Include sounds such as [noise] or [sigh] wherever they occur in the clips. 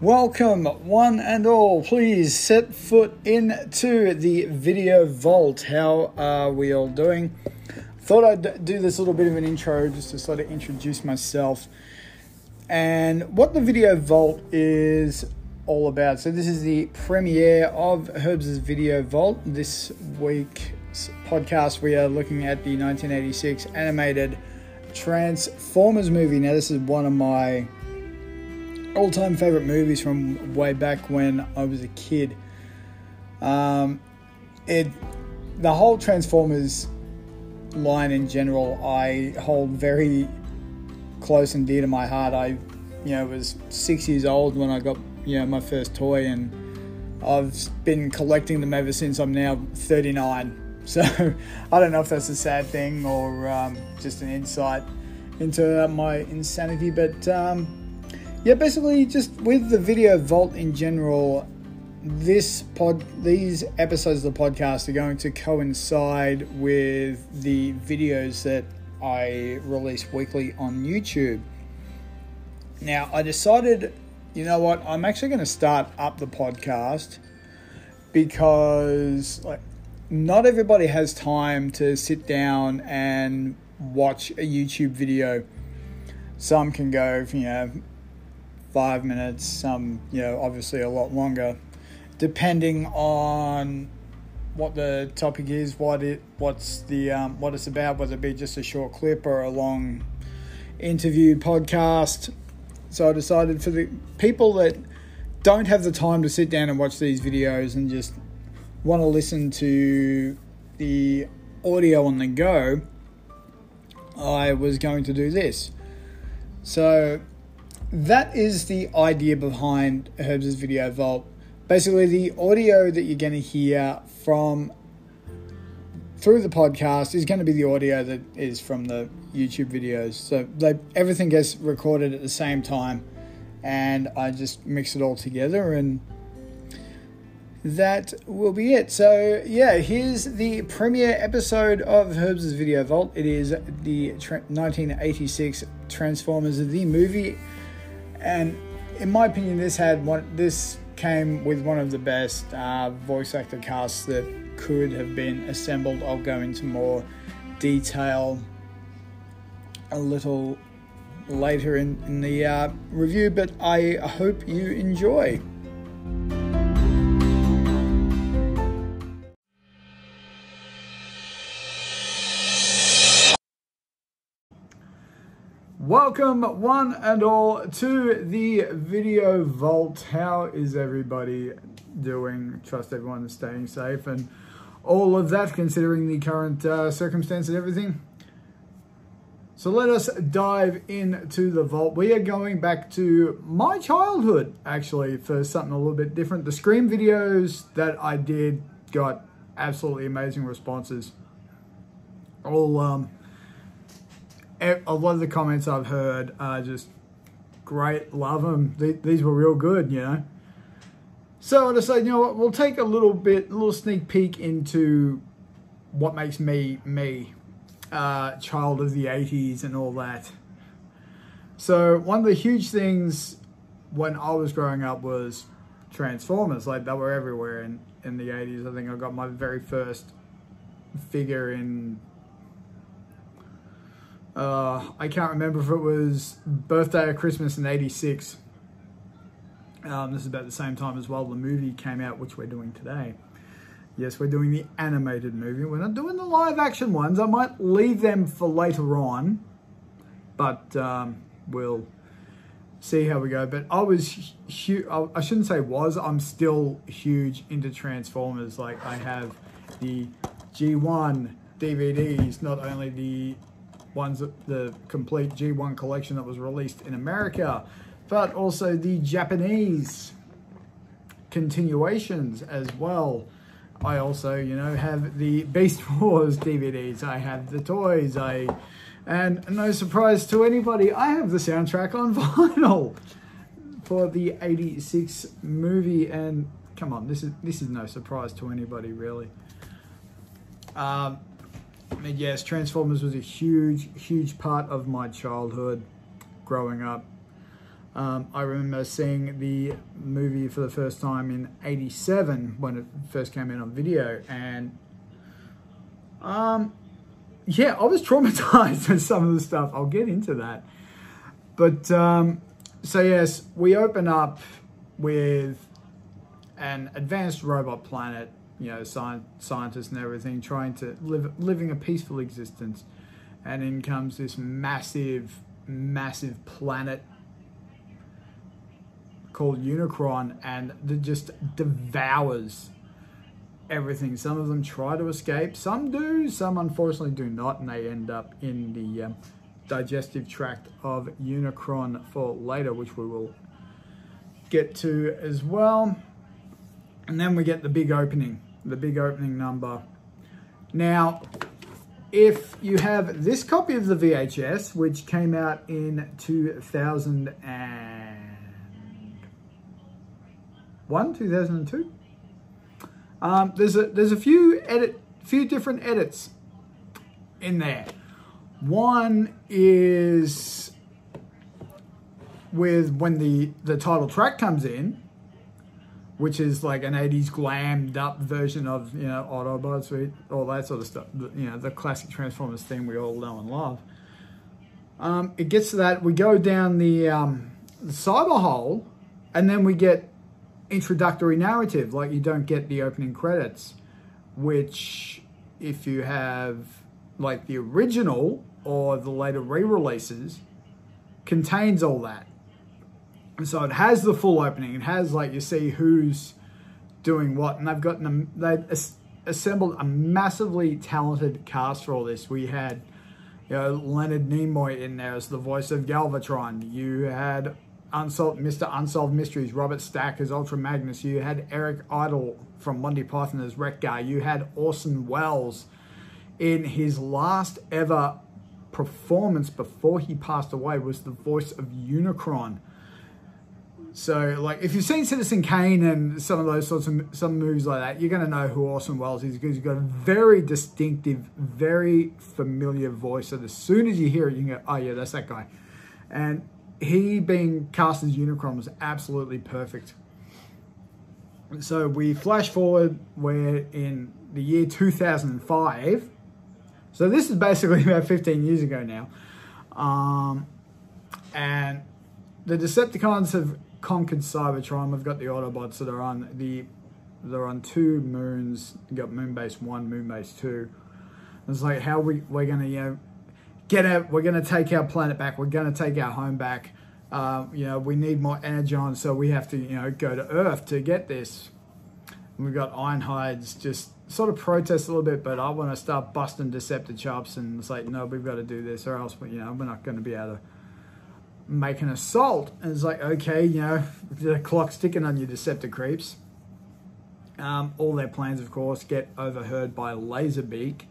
Welcome, one and all. Please set foot into the video vault. How are we all doing? Thought I'd do this little bit of an intro just to sort of introduce myself and what the video vault is all about. So, this is the premiere of Herbs' Video Vault. This week's podcast, we are looking at the 1986 animated Transformers movie. Now, this is one of my all time favorite movies from way back when I was a kid. Um, it the whole Transformers line in general I hold very close and dear to my heart. I you know was six years old when I got you know my first toy and I've been collecting them ever since I'm now 39. [laughs] So I don't know if that's a sad thing or um, just an insight into my insanity, but um, yeah, basically just with the video vault in general, this pod these episodes of the podcast are going to coincide with the videos that I release weekly on YouTube. Now, I decided, you know what, I'm actually going to start up the podcast because like not everybody has time to sit down and watch a YouTube video. Some can go, you know, five minutes, some, you know, obviously a lot longer, depending on what the topic is, what it, what's the, um, what it's about, whether it be just a short clip or a long interview podcast. So I decided for the people that don't have the time to sit down and watch these videos and just want to listen to the audio on the go, I was going to do this. So that is the idea behind Herbs' Video Vault. Basically, the audio that you're going to hear from through the podcast is going to be the audio that is from the YouTube videos. So they, everything gets recorded at the same time, and I just mix it all together, and that will be it. So yeah, here's the premiere episode of Herbs' Video Vault. It is the 1986 Transformers the movie and in my opinion, this had one. This came with one of the best uh, voice actor casts that could have been assembled. I'll go into more detail a little later in, in the uh, review, but I hope you enjoy. Welcome, one and all, to the Video Vault. How is everybody doing? Trust everyone is staying safe and all of that, considering the current uh, circumstance and everything. So let us dive into the vault. We are going back to my childhood, actually, for something a little bit different. The Scream videos that I did got absolutely amazing responses. All um, a lot of the comments I've heard are just great, love them. These were real good, you know. So I decided, you know what, we'll take a little bit, a little sneak peek into what makes me me, uh, child of the 80s and all that. So one of the huge things when I was growing up was Transformers. Like they were everywhere in, in the 80s. I think I got my very first figure in uh, I can't remember if it was birthday or Christmas in 86. Um, this is about the same time as well the movie came out, which we're doing today. Yes, we're doing the animated movie. We're not doing the live action ones. I might leave them for later on, but um, we'll see how we go. But I was huge, I shouldn't say was, I'm still huge into Transformers. Like I have the G1 DVDs, not only the ones that the complete G1 collection that was released in America, but also the Japanese continuations as well. I also, you know, have the Beast [laughs] Wars DVDs. I have the toys. I, and no surprise to anybody, I have the soundtrack on [laughs] vinyl for the '86 movie. And come on, this is this is no surprise to anybody really. Um, Mean, yes, Transformers was a huge, huge part of my childhood growing up. Um, I remember seeing the movie for the first time in '87 when it first came in on video, and um, yeah, I was [laughs] traumatized with some of the stuff. I'll get into that, but um, so yes, we open up with an advanced robot planet, you know, sci- scientists and everything, trying to live living a peaceful existence, and in comes this massive, massive planet called Unicron, and that just devours everything. Some of them try to escape, some do, some unfortunately do not, and they end up in the um, digestive tract of Unicron for later, which we will get to as well. And then we get the big opening, the big opening number. Now, if you have this copy of the VHS, which came out in 2000 and one, 2002. Um, there's a there's a few edit few different edits in there. One is with when the the title track comes in, which is like an 80s glammed up version of you know Autobots, all that sort of stuff. You know the classic Transformers theme we all know and love. Um, it gets to that. We go down the, um, the cyber hole, and then we get introductory narrative, like you don't get the opening credits, which if you have like the original or the later re-releases contains all that. And so it has the full opening. It has like you see who's doing what, and they've gotten they assembled a massively talented cast for all this. We had you know Leonard Nimoy in there as the voice of Galvatron. You had Unsolved, Mr. Unsolved Mysteries, Robert Stack as Ultra Magnus. You had Eric Idle from Monty Python as Wreck-Gar. You had Orson Welles in his last ever performance before he passed away was the voice of Unicron. So, like, if you've seen Citizen Kane and some of those sorts of some movies like that, you're going to know who Orson Welles is because he's got a very distinctive, very familiar voice. So, as soon as you hear it, you can go, "Oh yeah, that's that guy." And he being cast as Unicron was absolutely perfect. So we flash forward, we're in the year 2005. So this is basically [laughs] about 15 years ago now. Um, and the Decepticons have conquered Cybertron. We've got the Autobots that are on the they're on two moons. You got Moonbase one, Moonbase two. It's like how we we're gonna you know get out. We're to take our planet back. We're to take our home back. Uh, you know, we need more energon, so we have to, you know, go to Earth to get this. And we've got Ironhides just sort of protest a little bit, but I want to start busting Deceptichops, and it's like, no, we've got to do this, or else, you know, we're not going to be able to make an assault. And it's like, okay, you know, the clock's ticking on your Decepticreeps. Um, all their plans, of course, get overheard by Laserbeak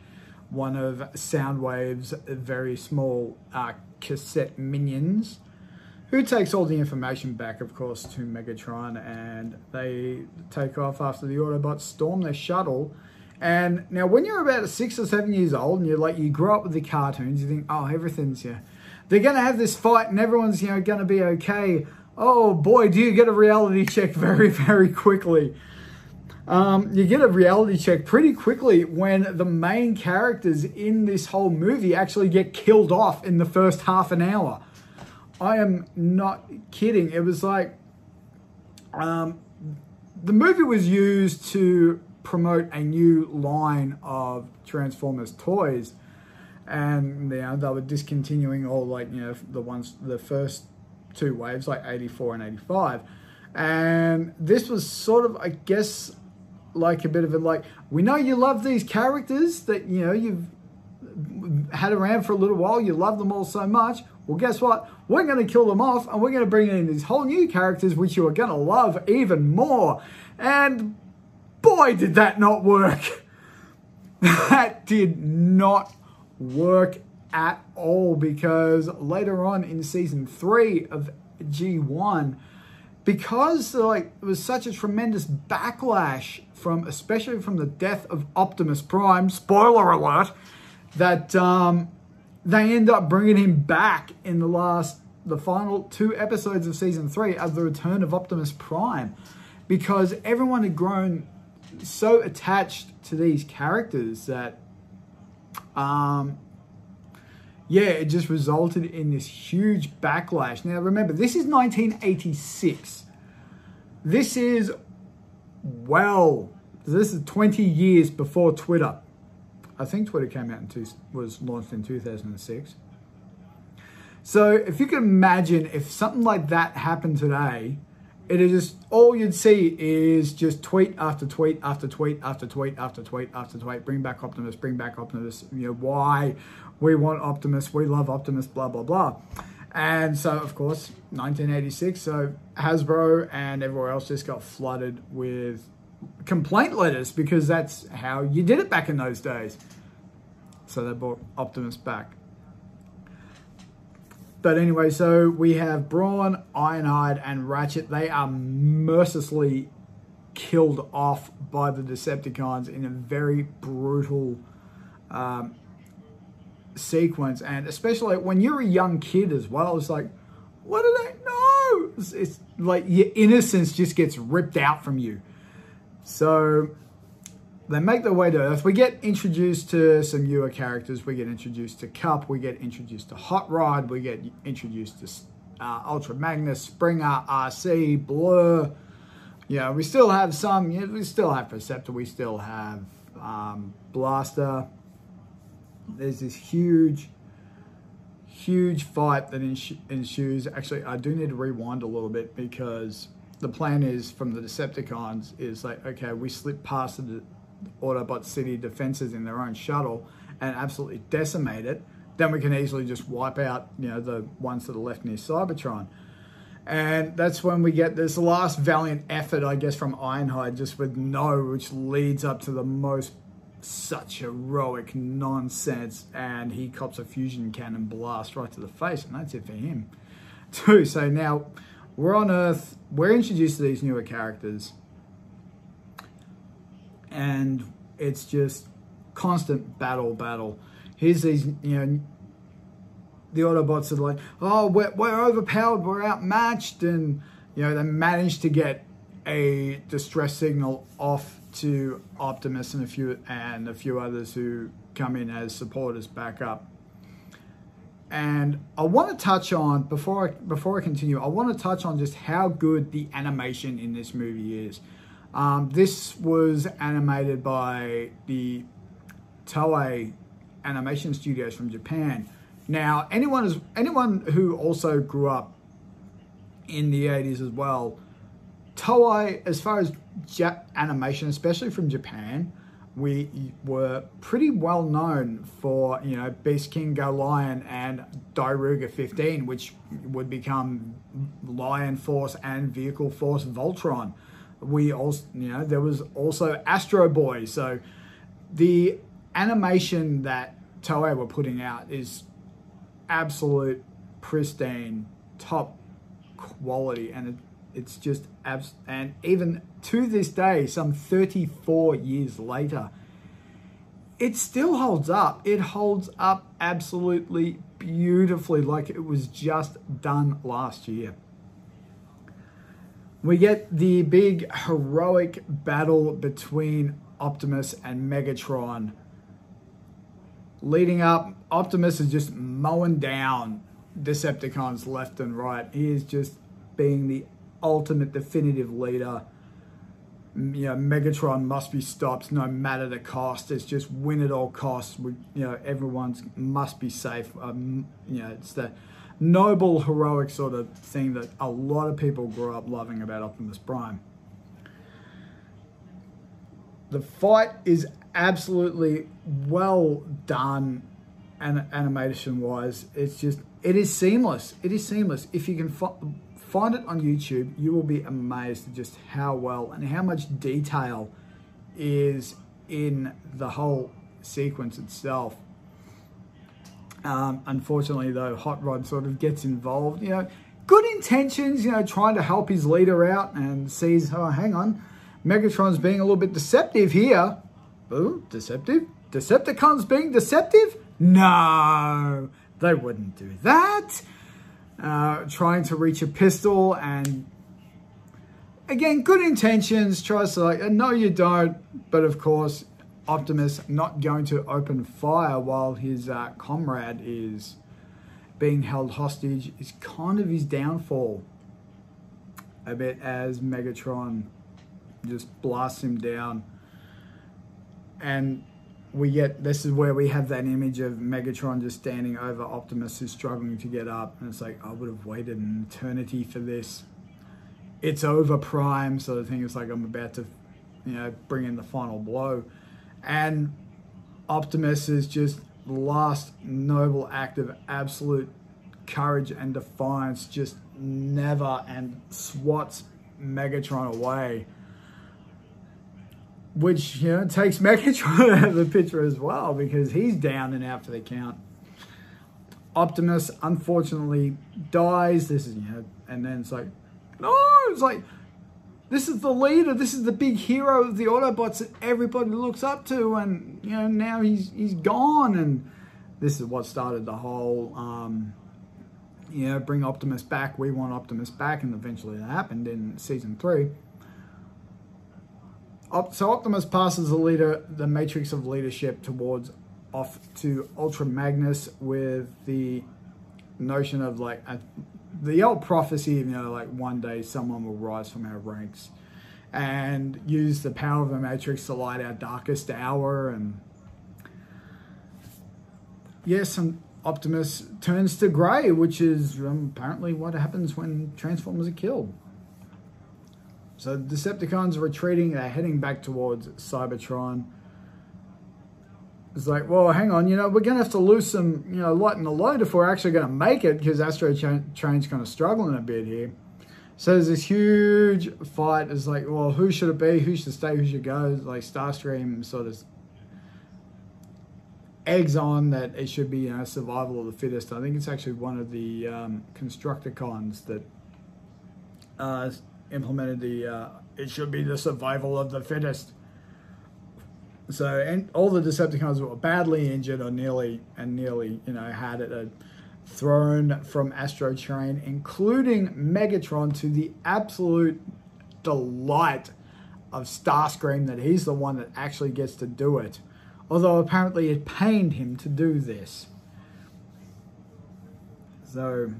one of Soundwave's very small uh, cassette minions, who takes all the information back, of course, to Megatron, and they take off after the Autobots storm their shuttle. And now, when you're about six or seven years old, and you're like, you grow up with the cartoons, you think, oh, everything's yeah, they're gonna have this fight, and everyone's you know gonna be okay. Oh boy, do you get a reality check very, [laughs] very quickly um, you get a reality check pretty quickly when the main characters in this whole movie actually get killed off in the first half an hour. I am not kidding. It was like um, the movie was used to promote a new line of Transformers toys, and you know, they were discontinuing all like you know the ones the first two waves like 84 and 85 and this was sort of i guess like a bit of a like we know you love these characters that you know you've had around for a little while you love them all so much. Well guess what? We're going to kill them off and we're going to bring in these whole new characters which you are going to love even more. And boy did that not work. [laughs] That did not work at all because later on in season 3 of G1 because like it was such a tremendous backlash from especially from the death of Optimus Prime spoiler alert that um, they end up bringing him back in the last the final two episodes of season three as the return of Optimus Prime. Because everyone had grown so attached to these characters that um yeah it just resulted in this huge backlash. Now remember this is 1986 this is well this is 20 years before twitter. I think twitter came out and was launched in 2006 so if you can imagine if something like that happened today it is just all you'd see is just tweet after tweet after tweet after tweet after tweet after tweet. Bring back Optimus, bring back Optimus. You know why we want Optimus, we love Optimus, blah blah blah. And so, of course, 1986. So Hasbro and everywhere else just got flooded with complaint letters because that's how you did it back in those days. So they brought Optimus back. But anyway, so we have Brawn, Ironhide, and Ratchet. They are mercilessly killed off by the Decepticons in a very brutal um, sequence. And especially when you're a young kid as well, it's like, what do they know? It's, it's like your innocence just gets ripped out from you. So they make their way to Earth. We get introduced to some newer characters. We get introduced to Kup. We get introduced to Hot Rod. We get introduced to uh, Ultra Magnus, Springer, Arcee, Blur. Yeah, we still have some. Yeah, we still have Perceptor. We still have um, Blaster. There's this huge, huge fight that ensues. Actually, I do need to rewind a little bit because the plan is from the Decepticons is like, okay, we slip past the Autobot City defenses in their own shuttle and absolutely decimate it, then we can easily just wipe out, you know, the ones that are left near Cybertron. And that's when we get this last valiant effort, I guess, from Ironhide, just with No, which leads up to the most such heroic nonsense. And he cops a fusion cannon blast right to the face, and that's it for him, [laughs] too. So now we're on Earth, we're introduced to these newer characters and it's just constant battle, battle. Here's these, you know, the Autobots are like, oh, we're, we're overpowered, we're outmatched, and, you know, they manage to get a distress signal off to Optimus and a few and a few others who come in as supporters back up. And I want to touch on before I, before I continue, I want to touch on just how good the animation in this movie is. Um, this was animated by the Toei Animation Studios from Japan. Now, anyone is anyone who also grew up in the 80s as well, Toei, as far as Jap animation, especially from Japan, we were pretty well known for, you know, Beast King Go Lion and Dairugger 15, which would become Lion Force and Vehicle Force Voltron we also, you know, there was also Astro Boy. So the animation that Toei were putting out is absolute pristine, top quality, and it, it's just abs. And even to this day, some 34 years later, it still holds up. It holds up absolutely beautifully, like it was just done last year. We get the big heroic battle between Optimus and Megatron. Leading up, Optimus is just mowing down Decepticons left and right. He is just being the ultimate definitive leader. You know, Megatron must be stopped no matter the cost. It's just win at all costs. We, you know, everyone's must be safe. Um, you know, it's the noble, heroic sort of thing that a lot of people grew up loving about Optimus Prime. The fight is absolutely well done and animation wise. It's just, it is seamless. It is seamless. If you can find it on YouTube, you will be amazed at just how well and how much detail is in the whole sequence itself. Um, unfortunately, though, Hot Rod sort of gets involved. You know, good intentions, you know, trying to help his leader out and sees, oh, hang on, Megatron's being a little bit deceptive here. Oh, deceptive? Decepticons being deceptive? No, they wouldn't do that. uh, trying to reach a pistol and again, good intentions, tries to like, no, you don't. But of course, Optimus not going to open fire while his uh, comrade is being held hostage is kind of his downfall. A bit as Megatron just blasts him down. And we get this is where we have that image of Megatron just standing over Optimus who's struggling to get up. And it's like, I would have waited an eternity for this. It's over prime sort of thing. It's like I'm about to, you know, bring in the final blow. And Optimus is just the last noble act of absolute courage and defiance, just never and swats Megatron away. Which, you know, takes [laughs] Megatron out of the picture as well because he's down and out for the count. Optimus unfortunately dies. This is, you know, and then it's like, no, it's like, this is the leader. This is the big hero of the Autobots that everybody looks up to, and you know now he's he's gone, and this is what started the whole. Um, you know, bring Optimus back. We want Optimus back, and eventually that happened in season three. So Optimus passes the leader, the matrix of leadership towards off to Ultra Magnus with the notion of like the old prophecy, you know, like one day someone will rise from our ranks and use the power of the Matrix to light our darkest hour. And yes, and Optimus turns to grey, which is um, apparently what happens when Transformers are killed. So Decepticons are retreating, they're heading back towards Cybertron. It's like, well, hang on, you know, we're going to have to lose some, you know, light in the load if we're actually going to make it because Astro Train's kind of struggling a bit here. So there's this huge fight. It's like, well, who should it be? Who should stay? Who should go? It's like Starscream sort of eggs on that it should be, you know, survival of the fittest. I think it's actually one of the um, Constructicons that uh, implemented the, uh, it should be the survival of the fittest. So, and all the Decepticons were badly injured or nearly, and nearly, you know, had it thrown from Astro Train, including Megatron, to the absolute delight of Starscream that he's the one that actually gets to do it. Although apparently it pained him to do this. So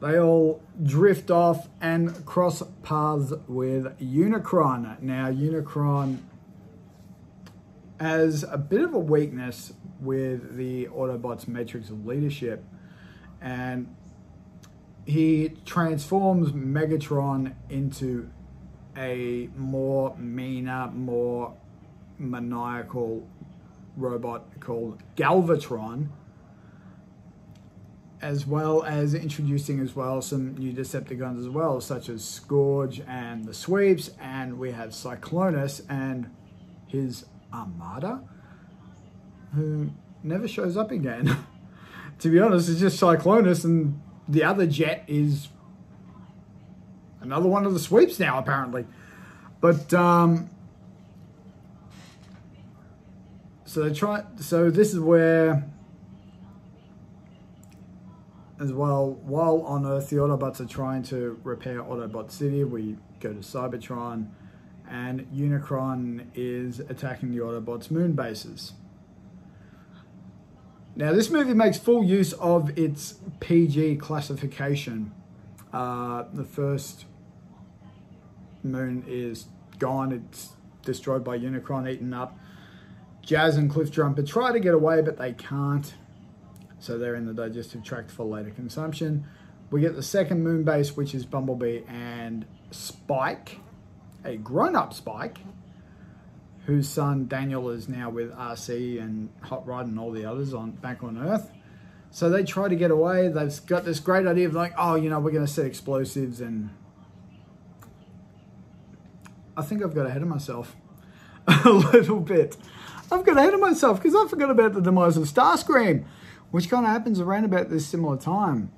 they all drift off and cross paths with Unicron. Now, Unicron as a bit of a weakness with the Autobots matrix of leadership. And he transforms Megatron into a more meaner, more maniacal robot called Galvatron, as well as introducing as well some new Decepticons as well, such as Scourge and the Sweeps, and we have Cyclonus and his Armada, who never shows up again. [laughs] to be honest, it's just Cyclonus, and the other jet is another one of the sweeps now, apparently. But um, so they try. So this is where, as well, while on Earth, the Autobots are trying to repair Autobot City. We go to Cybertron and Unicron is attacking the Autobots' moon bases. Now, this movie makes full use of its PG classification. Uh, the first moon is gone, it's destroyed by Unicron, eaten up. Jazz and Cliff Jumper try to get away, but they can't. So they're in the digestive tract for later consumption. We get the second moon base, which is Bumblebee and Spike a grown-up Spike, whose son Daniel is now with Arcee and Hot Rod and all the others on back on Earth. So they try to get away. They've got this great idea of like, oh, you know, we're going to set explosives and I think I've got ahead of myself [laughs] a little bit. I've got ahead of myself because I forgot about the demise of Starscream, which kind of happens around about this similar time.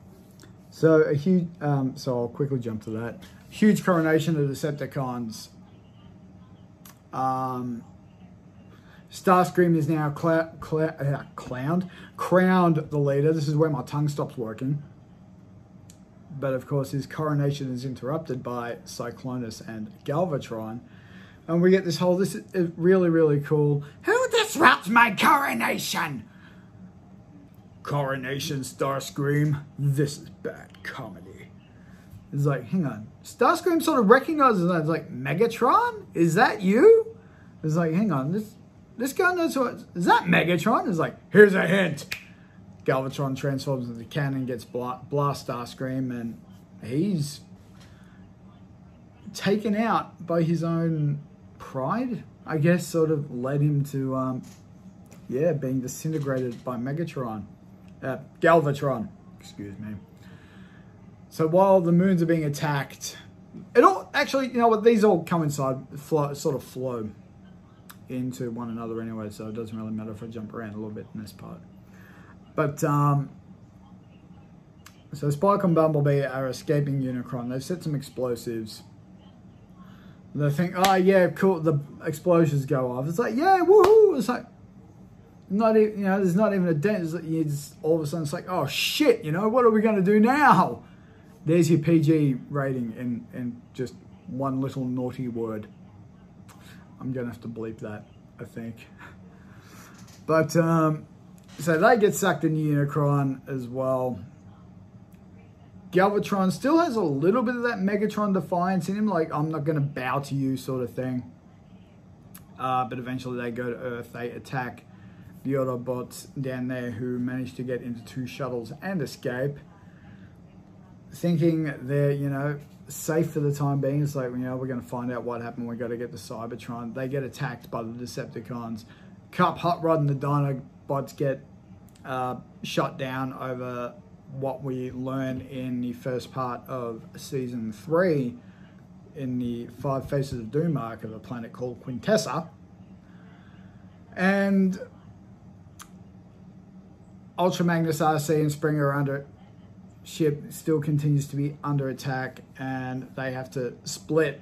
So a huge, um, so I'll quickly jump to that huge coronation of the Decepticons. Um, Starscream is now uh, clowned, crowned the leader. This is where my tongue stops working. but of course his coronation is interrupted by Cyclonus and Galvatron. And we get this whole, this is really, really cool. Who disrupts my coronation? Coronation Starscream. This is bad comedy. It's like, hang on. Starscream sort of recognizes that. It's like, Megatron? Is that you? It's like, hang on. This this guy knows what. Is that Megatron? It's like, here's a hint. Galvatron transforms into cannon, gets blast Starscream, and he's taken out by his own pride, I guess, sort of led him to, um, yeah, being disintegrated by Megatron. Uh, Galvatron, excuse me. So while the moons are being attacked, it all actually, you know what, these all coincide, flow, sort of flow into one another anyway, so it doesn't really matter if I jump around a little bit in this part. But, um, so Spike and Bumblebee are escaping Unicron. They've set some explosives. They think, oh yeah, cool, the explosions go off. It's like, yeah, woohoo! It's like, not even, you know, there's not even a dent. It's like, you just, all of a sudden it's like, oh shit, you know, what are we going to do now? There's your PG rating in, in just one little naughty word. I'm going to have to bleep that, I think. But, um, so they get sucked into Unicron as well. Galvatron still has a little bit of that Megatron defiance in him, like, I'm not going to bow to you sort of thing. Uh, but eventually they go to Earth, they attack the Autobots down there who manage to get into two shuttles and escape. Thinking they're, you know, safe for the time being. It's like, you know, we're going to find out what happened. We've got to get the Cybertron. They get attacked by the Decepticons. Kup, Hot Rod, and the Dinobots get uh, shot down over what we learn in the first part of season three in the Five Faces of Doom arc of a planet called Quintessa. And Ultra Magnus Arcee and Springer are under ship still continues to be under attack and they have to split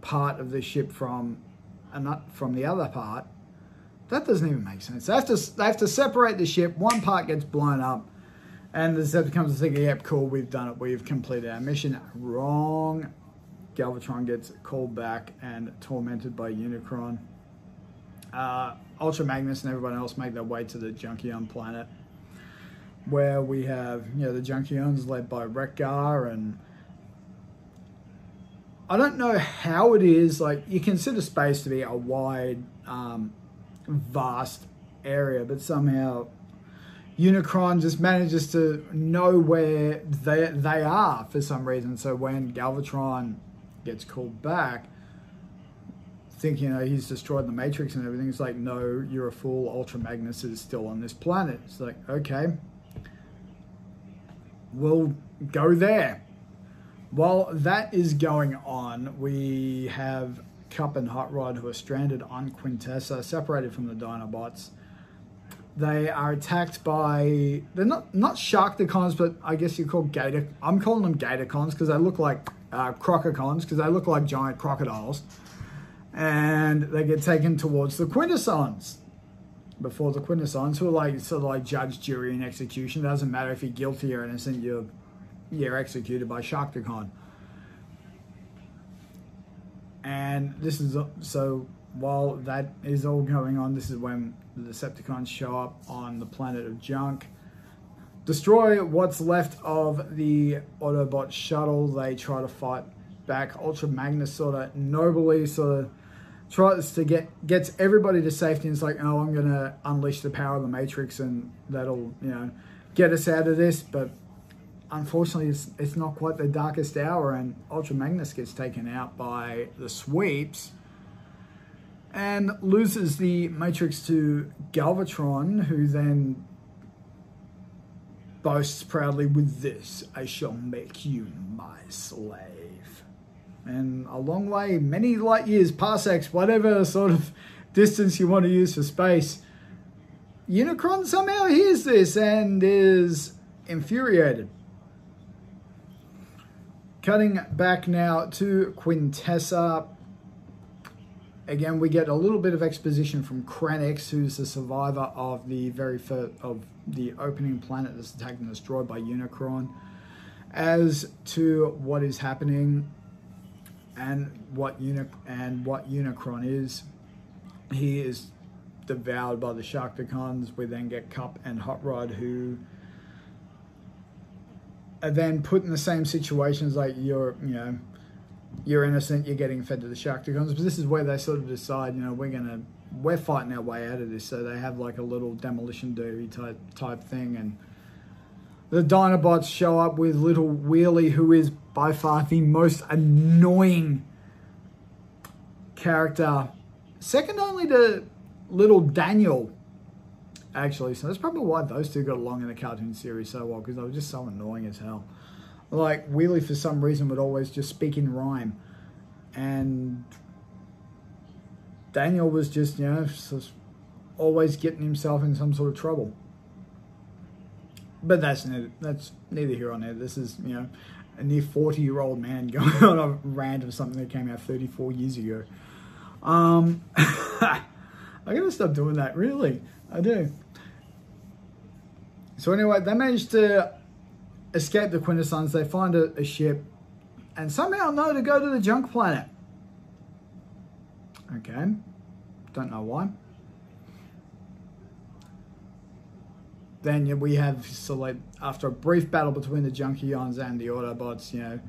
part of the ship from from the other part. That doesn't even make sense. They have to they have to separate the ship. One part gets blown up, and the Decepticons are thinking, "Yep, cool, we've done it. We've completed our mission." Wrong. Galvatron gets called back and tormented by Unicron. Uh, Ultra Magnus and everyone else make their way to the Junkion planet, where we have you know the Junkions led by Wreck-Gar and I don't know how it is like you consider space to be a wide, um, vast area, but somehow Unicron just manages to know where they they are for some reason. So when Galvatron gets called back think, you know, he's destroyed the Matrix and everything. It's like, no, you're a fool. Ultra Magnus is still on this planet. It's like, okay, we'll go there. While that is going on, we have Kup and Hot Rod who are stranded on Quintessa, separated from the Dinobots. They are attacked by they're not not Sharkticons, but I guess you call Gator. I'm calling them Gatorcons because they look like uh, Crococons because they look like giant crocodiles and they get taken towards the quintessons. Before the quintessons, who are like sort of like judge, jury, and execution. It doesn't matter if you're guilty or innocent, you're you're executed by Sharkticon. And this is so while that is all going on, this is when the Decepticons show up on the planet of junk, destroy what's left of the Autobot shuttle. They try to fight back. Ultra Magnus sort of nobly sort of tries to get gets everybody to safety and it's like oh i'm to unleash the power of the matrix and that'll you know get us out of this. But unfortunately it's, it's not quite the darkest hour and ultra magnus gets taken out by the sweeps and loses the matrix to galvatron who then boasts proudly with this i shall make you my slave and a long way, many light years, parsecs, whatever sort of [laughs] distance you want to use for space. Unicron somehow hears this and is infuriated. Cutting back now to Quintessa. Again, we get a little bit of exposition from Kranix, who's the survivor of the very first of the opening planet that's attacked and destroyed by Unicron. as to what is happening and what Uni- and what Unicron is. He is devoured by the Sharkticons. We then get Kup and Hot Rod who are then put in the same situations like you're, you know, you're innocent, you're getting fed to the Sharkticons. But this is where they sort of decide, you know, we're gonna we're fighting our way out of this. So they have like a little demolition derby type type thing, and the Dinobots show up with little Wheelie, who is by far the most annoying character, second only to little Daniel. Actually, so that's probably why those two got along in the cartoon series so well because they were just so annoying as hell. Like Wheelie, for some reason, would always just speak in rhyme, and Daniel was just, you know, always getting himself in some sort of trouble. But that's neither, that's neither here nor there. This is, you know, a near 40 year old man [laughs] going on a rant of something that came out 34 years ago. Um, [laughs] I gotta stop doing that, really. I do. So, anyway, they managed to escape the Quintessons. They find a, a ship and somehow know to go to the junk planet. Okay. Don't know why. Then we have so like after a brief battle between the Junkions and the Autobots, you know,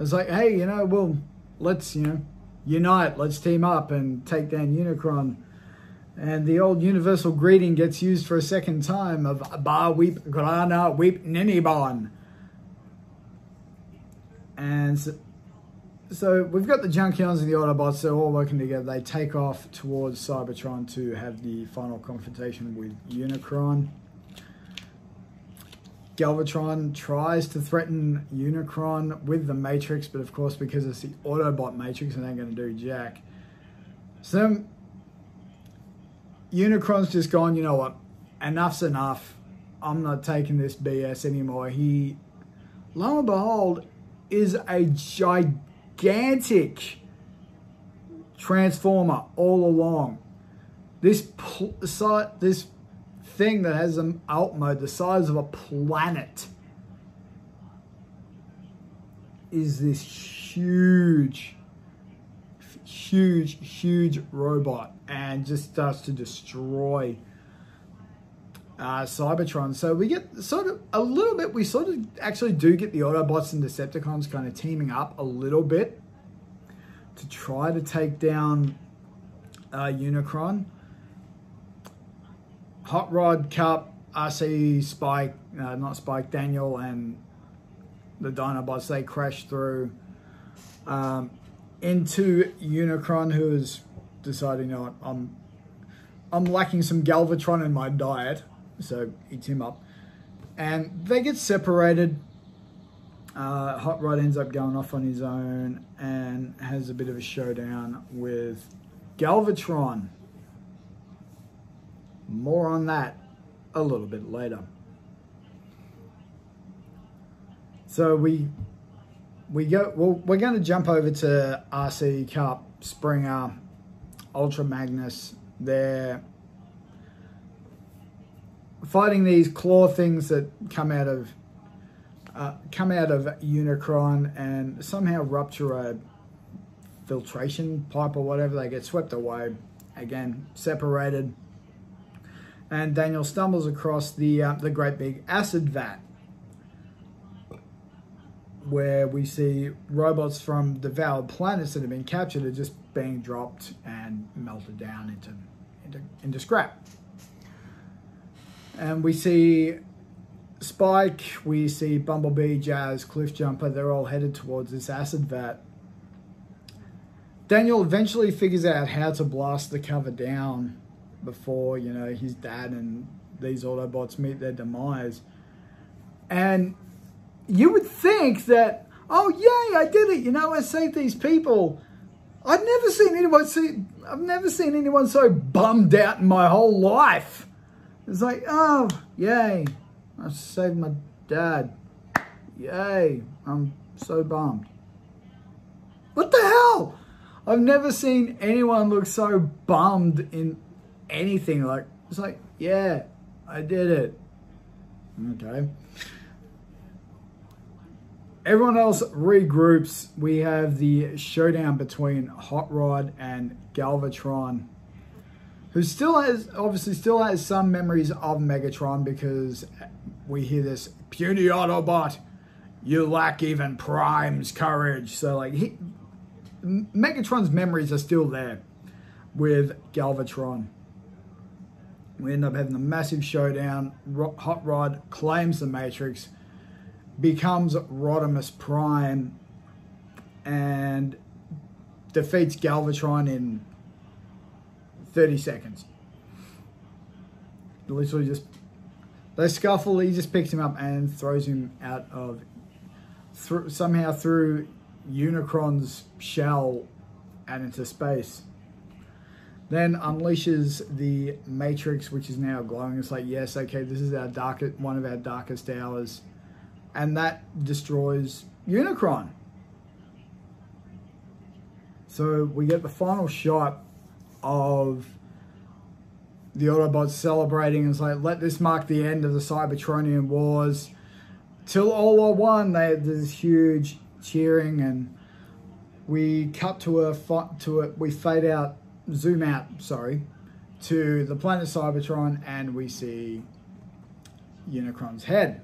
it's like, hey, you know, well, let's you know unite, let's team up and take down Unicron. And the old universal greeting gets used for a second time of Ba Weep Grana Weep Ninibon. And so, so we've got the Junkions and the Autobots, they're all working together. They take off towards Cybertron to have the final confrontation with Unicron. Galvatron tries to threaten Unicron with the Matrix, but of course, because it's the Autobot Matrix, it ain't going to do jack. So Unicron's just gone, you know what? Enough's enough. I'm not taking this BS anymore. He, lo and behold, is a gigantic transformer all along. This site this thing that has an alt mode the size of a planet is this huge, huge, huge robot and just starts to destroy uh, Cybertron. So we get sort of a little bit, we sort of actually do get the Autobots and Decepticons kind of teaming up a little bit to try to take down uh, Unicron. Hot Rod Kup, Arcee Spike, uh, not Spike, Daniel, and the Dinobots, they crash through um, into Unicron, who is deciding, you know I'm, I'm lacking some Galvatron in my diet, so eats him up. And they get separated. Uh, Hot Rod ends up going off on his own and has a bit of a showdown with Galvatron. More on that a little bit later. So we we go well we're going to jump over to Arcee Kup, Springer, Ultra Magnus. They're fighting these claw things that come out of uh, come out of Unicron and somehow rupture a filtration pipe or whatever. They get swept away. Again, separated and Daniel stumbles across the uh, the great big acid vat where we see robots from devoured planets that have been captured are just being dropped and melted down into, into, into scrap. And we see Spike, we see Bumblebee, Jazz, Cliffjumper, they're all headed towards this acid vat. Daniel eventually figures out how to blast the cover down before you know his dad and these Autobots meet their demise. And you would think that, oh yay, I did it! You know, I saved these people. I've never seen anyone see. I've never seen anyone so bummed out in my whole life. It's like, oh yay, I saved my dad. Yay, I'm so bummed. What the hell? I've never seen anyone look so bummed in anything. Like, it's like, yeah, I did it. Okay. Everyone else regroups. We have the showdown between Hot Rod and Galvatron, who still has, obviously, still has some memories of Megatron because we hear this puny Autobot, you lack even Prime's courage. So, like, he, Megatron's memories are still there with Galvatron. We end up having a massive showdown. Hot Rod claims the Matrix, becomes Rodimus Prime, and defeats Galvatron in 30 seconds. Literally just, they scuffle, he just picks him up and throws him out of, somehow through Unicron's shell and into space. Then unleashes the Matrix, which is now glowing. It's like, yes, okay, this is our darkest, one of our darkest hours. And that destroys Unicron. So we get the final shot of the Autobots celebrating. It's like, let this mark the end of the Cybertronian Wars. Till all are one, they, there's huge cheering and we cut to a, to a, we fade out zoom out, sorry, to the planet Cybertron and we see Unicron's head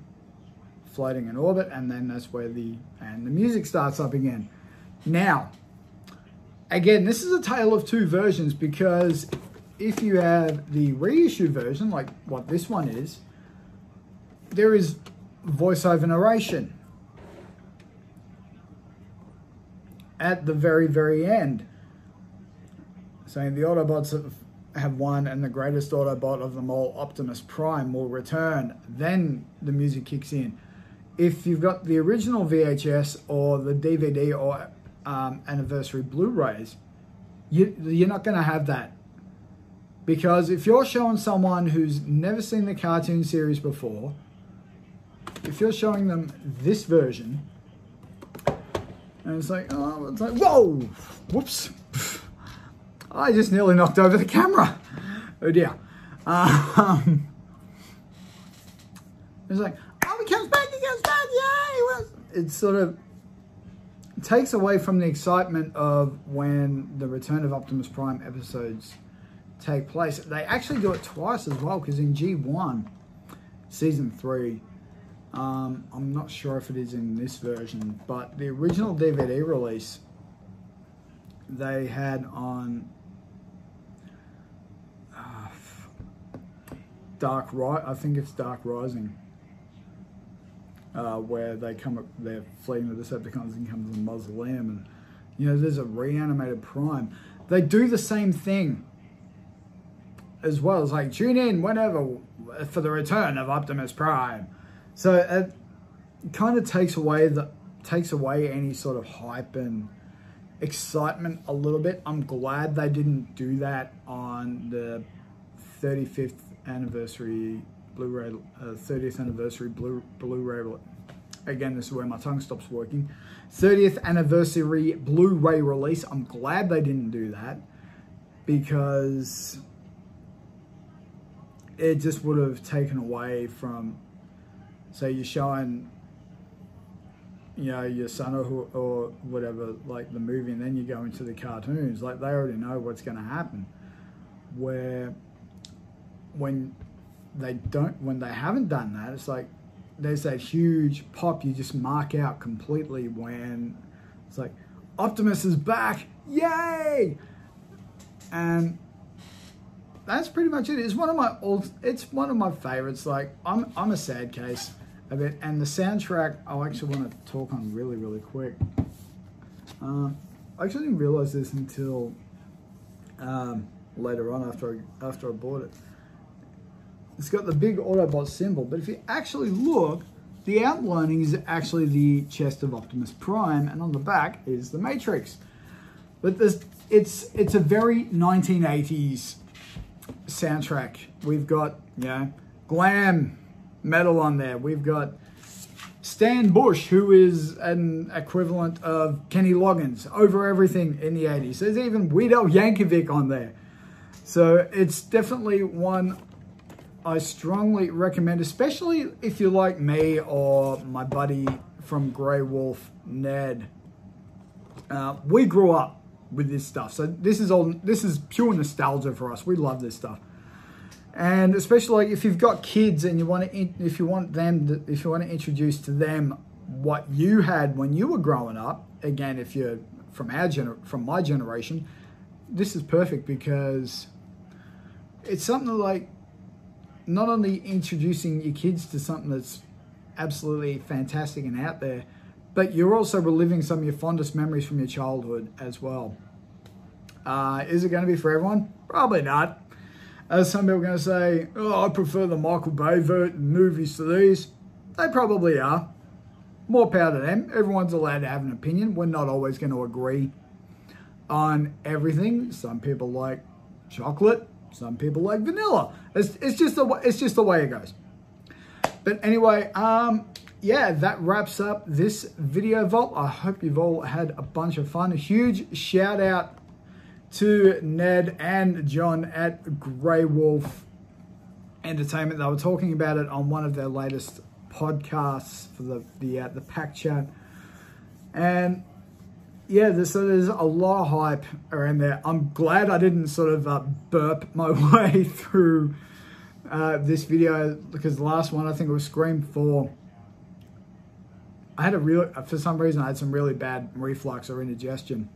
floating in orbit and then that's where the and the music starts up again. Now, again, this is a tale of two versions because if you have the reissue version, like what this one is, there is voiceover narration at the very, very end saying the Autobots have, won and the greatest Autobot of them all, Optimus Prime, will return. Then the music kicks in. If you've got the original VHS or the DVD or um, anniversary Blu-rays, you, you're not going to have that. Because if you're showing someone who's never seen the cartoon series before, if you're showing them this version, and it's like, oh, it's like, whoa, whoops. I just nearly knocked over the camera. Oh dear. Um, it's like, oh, he comes back, he comes back, yay! It sort of takes away from the excitement of when the Return of Optimus Prime episodes take place. They actually do it twice as well, because in G1, Season 3, um, I'm not sure if it is in this version, but the original DVD release they had on Dark Ri- I think it's Dark Rising, uh, where they come up, they're fleeing the Decepticons and comes a mausoleum, and you know there's a reanimated Prime. They do the same thing as well. It's like tune in whenever for the return of Optimus Prime. So it kind of takes away the takes away any sort of hype and excitement a little bit. I'm glad they didn't do that on the 35th anniversary Blu-ray, uh, 30th anniversary Blu- Blu-ray. Again, this is where my tongue stops working. 30th anniversary Blu-ray release. I'm glad they didn't do that because it just would have taken away from, say, you're showing, you know, your son or, or whatever, like the movie, and then you go into the cartoons. Like they already know what's going to happen. Where when they don't, when they haven't done that, it's like there's that huge pop you just mark out completely when it's like Optimus is back, yay! And that's pretty much it. It's one of my old, it's one of my favorites. Like I'm, I'm a sad case of it, and the soundtrack I actually want to talk on really, really quick. Um, I actually didn't realize this until um, later on after I, after I bought it. It's got the big Autobot symbol, but if you actually look, the outlining is actually the chest of Optimus Prime, and on the back is the Matrix. But it's it's a very 1980s soundtrack. We've got, know, glam metal on there. We've got Stan Bush, who is an equivalent of Kenny Loggins over everything in the 80s. There's even Weird Al Yankovic on there. So it's definitely one I strongly recommend, especially if you're like me or my buddy from Grey Wolf, Ned. Uh, we grew up with this stuff, so this is all this is pure nostalgia for us. We love this stuff, and especially if you've got kids and you want to, if you want them, to, if you want to introduce to them what you had when you were growing up. Again, if you're from our gener- from my generation, this is perfect because it's something like not only introducing your kids to something that's absolutely fantastic and out there, but you're also reliving some of your fondest memories from your childhood as well. Uh, is it going to be for everyone? Probably not. As some people are going to say, oh, I prefer the Michael Bay movies to these. They probably are. More power to them. Everyone's allowed to have an opinion. We're not always going to agree on everything. Some people like chocolate. Some people like vanilla. It's, it's just the it's just the way it goes. But anyway, um, yeah, that wraps up this video vault. I hope you've all had a bunch of fun. A huge shout out to Ned and John at Grey Wolf Entertainment. They were talking about it on one of their latest podcasts for the the uh, the pack chat, and yeah, there's, so there's a lot of hype around there. I'm glad I didn't sort of uh, burp [laughs] my way through uh, this video because the last one I think it was Scream 4. I had a real, for some reason, I had some really bad reflux or indigestion.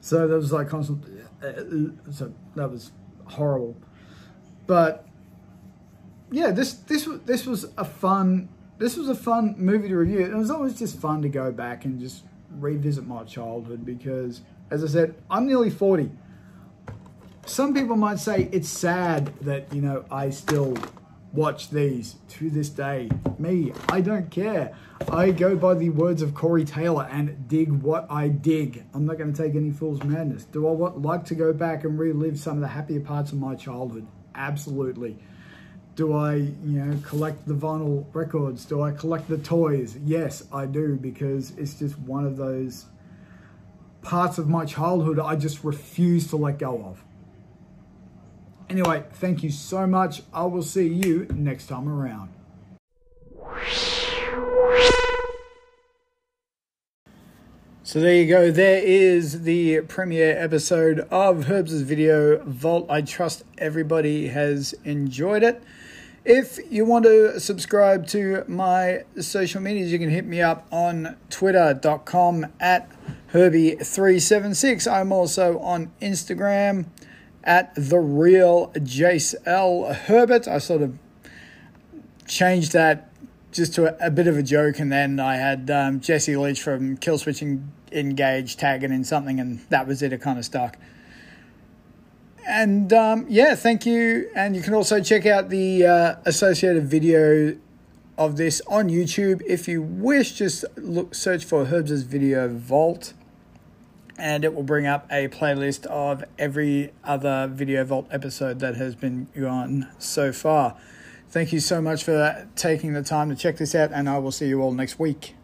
So that was like constant, uh, so that was horrible. But yeah, this this this was a fun this was a fun movie to review. It was always just fun to go back and just revisit my childhood because, as I said, I'm nearly 40. Some people might say it's sad that, you know, I still watch these to this day. Me, I don't care. I go by the words of Corey Taylor and dig what I dig. I'm not going to take any fool's madness. Do I like to go back and relive some of the happier parts of my childhood? Absolutely. Do I, you know, collect the vinyl records? Do I collect the toys? Yes, I do because it's just one of those parts of my childhood I just refuse to let go of. Anyway, thank you so much. I will see you next time around. So there you go. There is the premiere episode of Herbs' video Vault. I trust everybody has enjoyed it. If you want to subscribe to my social medias, you can hit me up on twitter.com at Herbie376. I'm also on Instagram at the real Jace L. Herbert. I sort of changed that just to a, a bit of a joke, and then I had um, Jesse Leach from Killswitch Engage tagging in something, and that was it. It kind of stuck. And um, yeah, thank you. And you can also check out the uh, associated video of this on YouTube if you wish. Just look, search for Herbs' Video Vault, and it will bring up a playlist of every other Video Vault episode that has been gone so far. Thank you so much for taking the time to check this out, and I will see you all next week.